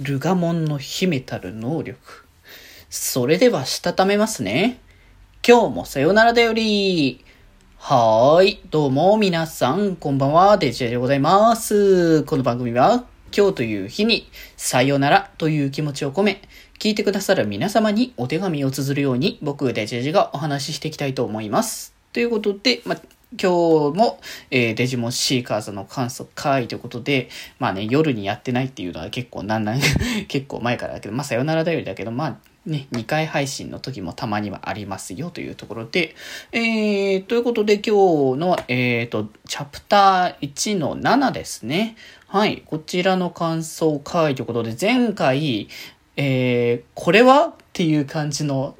ルガモンの秘めたる能力。それでは、したためますね。今日もさよならだより。はーい。どうも、皆さん、こんばんは。デジェでございます。この番組は、今日という日に、さよならという気持ちを込め、聞いてくださる皆様にお手紙を綴るように、僕、デジェジがお話ししていきたいと思います。ということで、ま今日も、えー、デジモンシーカーズの観測会ということで、まあね、夜にやってないっていうのは結構なんなん、結構前からだけど、まあさよならだよりだけど、まあね、2回配信の時もたまにはありますよというところで、えー、ということで今日の、えー、と、チャプター1の7ですね。はい、こちらの感想会ということで、前回、えー、これは？っていう感じの、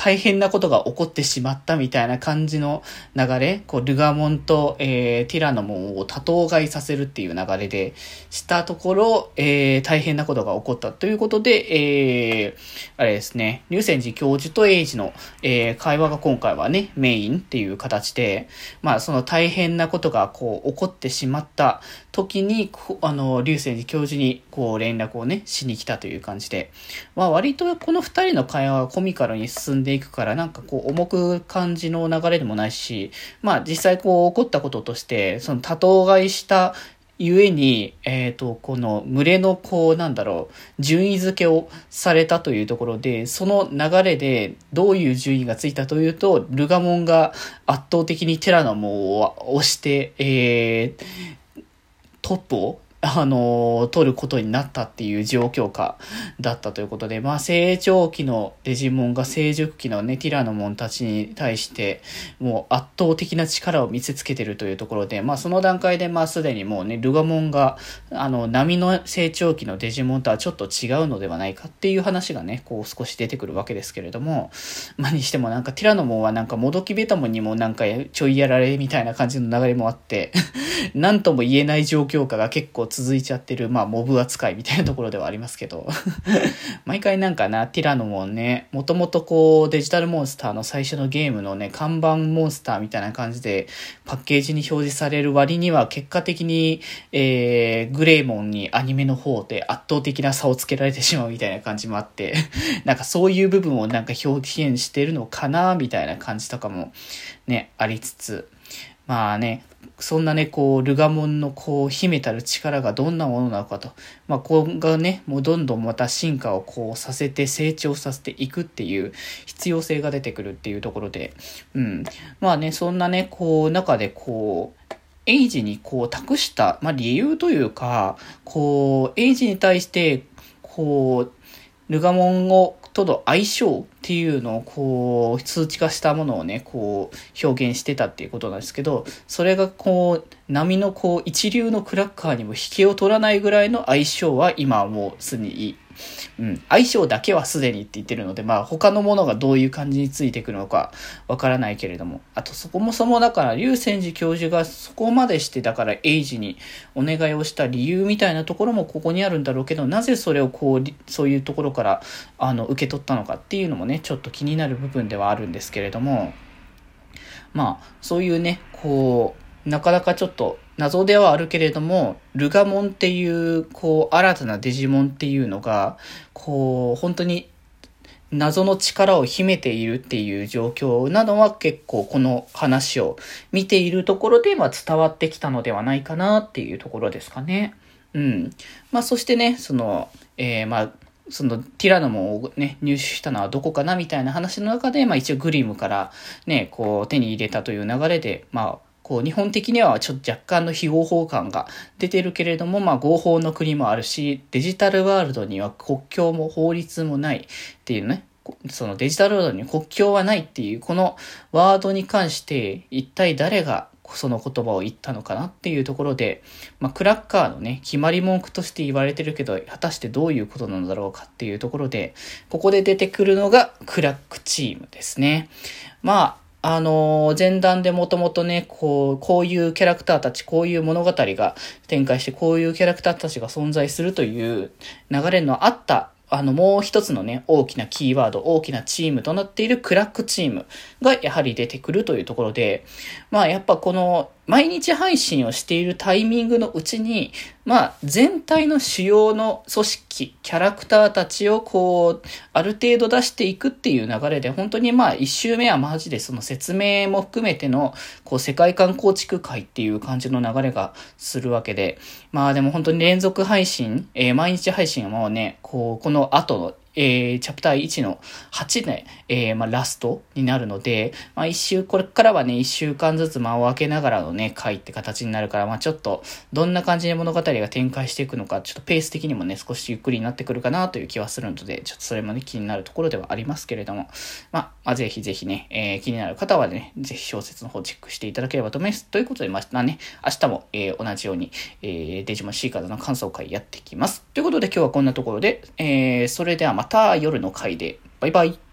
大変なことが起こってしまったみたいな感じの流れ、こう、ルガモンと、えー、ティラノモンを多頭買いさせるっていう流れで、したところ、えー、大変なことが起こったということで、えー、あれですね、竜泉寺教授とエイジの、えー、会話が今回はね、メインっていう形で、まあ、その大変なことがこう、起こってしまった時に、あの、竜泉寺教授に、こう、連絡をね、しに来たという感じで、まあ、割とこの二人の会話がコミカルに進んでいくから、なんかこう重く感じの流れでもないし、まあ実際こう起こったこととして、その多頭買いしたゆえに、えっ、ー、と、この群れのこう、なんだろう、順位付けをされたというところで、その流れでどういう順位がついたというと、ルガモンが圧倒的にテラノモを押して、えー、トップをあの、取ることになったっていう状況下だったということで、まあ、成長期のデジモンが成熟期のね、ティラノモンたちに対して、もう圧倒的な力を見せつけてるというところで、まあ、その段階で、まあ、すでにもうね、ルガモンが、あの、波の成長期のデジモンとはちょっと違うのではないかっていう話がね、こう少し出てくるわけですけれども、まあ、にしてもなんかティラノモンはなんかもどきベタモンにもなんかちょいやられみたいな感じの流れもあって、なんとも言えない状況下が結構続続いちゃってる、まあ、モブ扱いみたいなところではありますけど。毎回なんかな、ティラノもね、もともとこう、デジタルモンスターの最初のゲームのね、看板モンスターみたいな感じで、パッケージに表示される割には、結果的に、えー、グレイモンにアニメの方で圧倒的な差をつけられてしまうみたいな感じもあって なんかそういう部分をなんか表現してるのかな、みたいな感じとかもね、ありつつ、まあね、そんなね、こう、ルガモンのこう、秘めたる力がどんなものなのかと。まあ、こうがね、もうどんどんまた進化をこうさせて成長させていくっていう必要性が出てくるっていうところで、うん。まあね、そんなね、こう、中でこう、エイジにこう託した、まあ理由というか、こう、エイジに対して、こう、ルガモンをとの相性っていうのをこう通知化したものをねこう表現してたっていうことなんですけどそれがこう波のこう一流のクラッカーにも引けを取らないぐらいの相性は今はもうすでにうん、相性だけはすでにって言ってるので、まあ他のものがどういう感じについてくのかわからないけれども、あとそこもそもだから、竜泉寺教授がそこまでして、だからエイジにお願いをした理由みたいなところもここにあるんだろうけど、なぜそれをこう、そういうところから、あの、受け取ったのかっていうのもね、ちょっと気になる部分ではあるんですけれども、まあ、そういうね、こう、なかなかちょっと謎ではあるけれども、ルガモンっていう、こう、新たなデジモンっていうのが、こう、本当に謎の力を秘めているっていう状況などは結構この話を見ているところで、まあ、伝わってきたのではないかなっていうところですかね。うん。まあ、そしてね、その、えー、まあ、そのティラノモンをね、入手したのはどこかなみたいな話の中で、まあ一応グリムからね、こう手に入れたという流れで、まあこう、日本的にはちょっと若干の非合法感が出てるけれども、まあ合法の国もあるし、デジタルワールドには国境も法律もないっていうね、そのデジタルワールドに国境はないっていう、このワードに関して一体誰がその言葉を言ったのかなっていうところで、まあ、クラッカーのね、決まり文句として言われてるけど、果たしてどういうことなのだろうかっていうところで、ここで出てくるのがクラックチームですね。まあ、あの、前段でもともとね、こう、こういうキャラクターたち、こういう物語が展開して、こういうキャラクターたちが存在するという流れのあった、あの、もう一つのね、大きなキーワード、大きなチームとなっているクラックチームがやはり出てくるというところで、まあやっぱこの毎日配信をしているタイミングのうちに、まあ、全体の主要の組織、キャラクターたちをこう、ある程度出していくっていう流れで、本当にまあ、一周目はマジでその説明も含めての、こう、世界観構築会っていう感じの流れがするわけで、まあでも本当に連続配信、えー、毎日配信はもうね、こう、この後のえー、チャプター1の8で、えー、まあ、ラストになるので、まあ、一週、これからはね、一週間ずつ間を空けながらのね、回って形になるから、まあ、ちょっと、どんな感じで物語が展開していくのか、ちょっとペース的にもね、少しゆっくりになってくるかなという気はするので、ちょっとそれもね、気になるところではありますけれども、まあ、まあ、ぜひぜひね、えー、気になる方はね、ぜひ小説の方チェックしていただければと思います。ということで、まあね、明日も、えー、同じように、えー、デジモンシーカードの感想会やっていきます。ということで、今日はこんなところで、えー、それではまたまた夜の回で。バイバイ。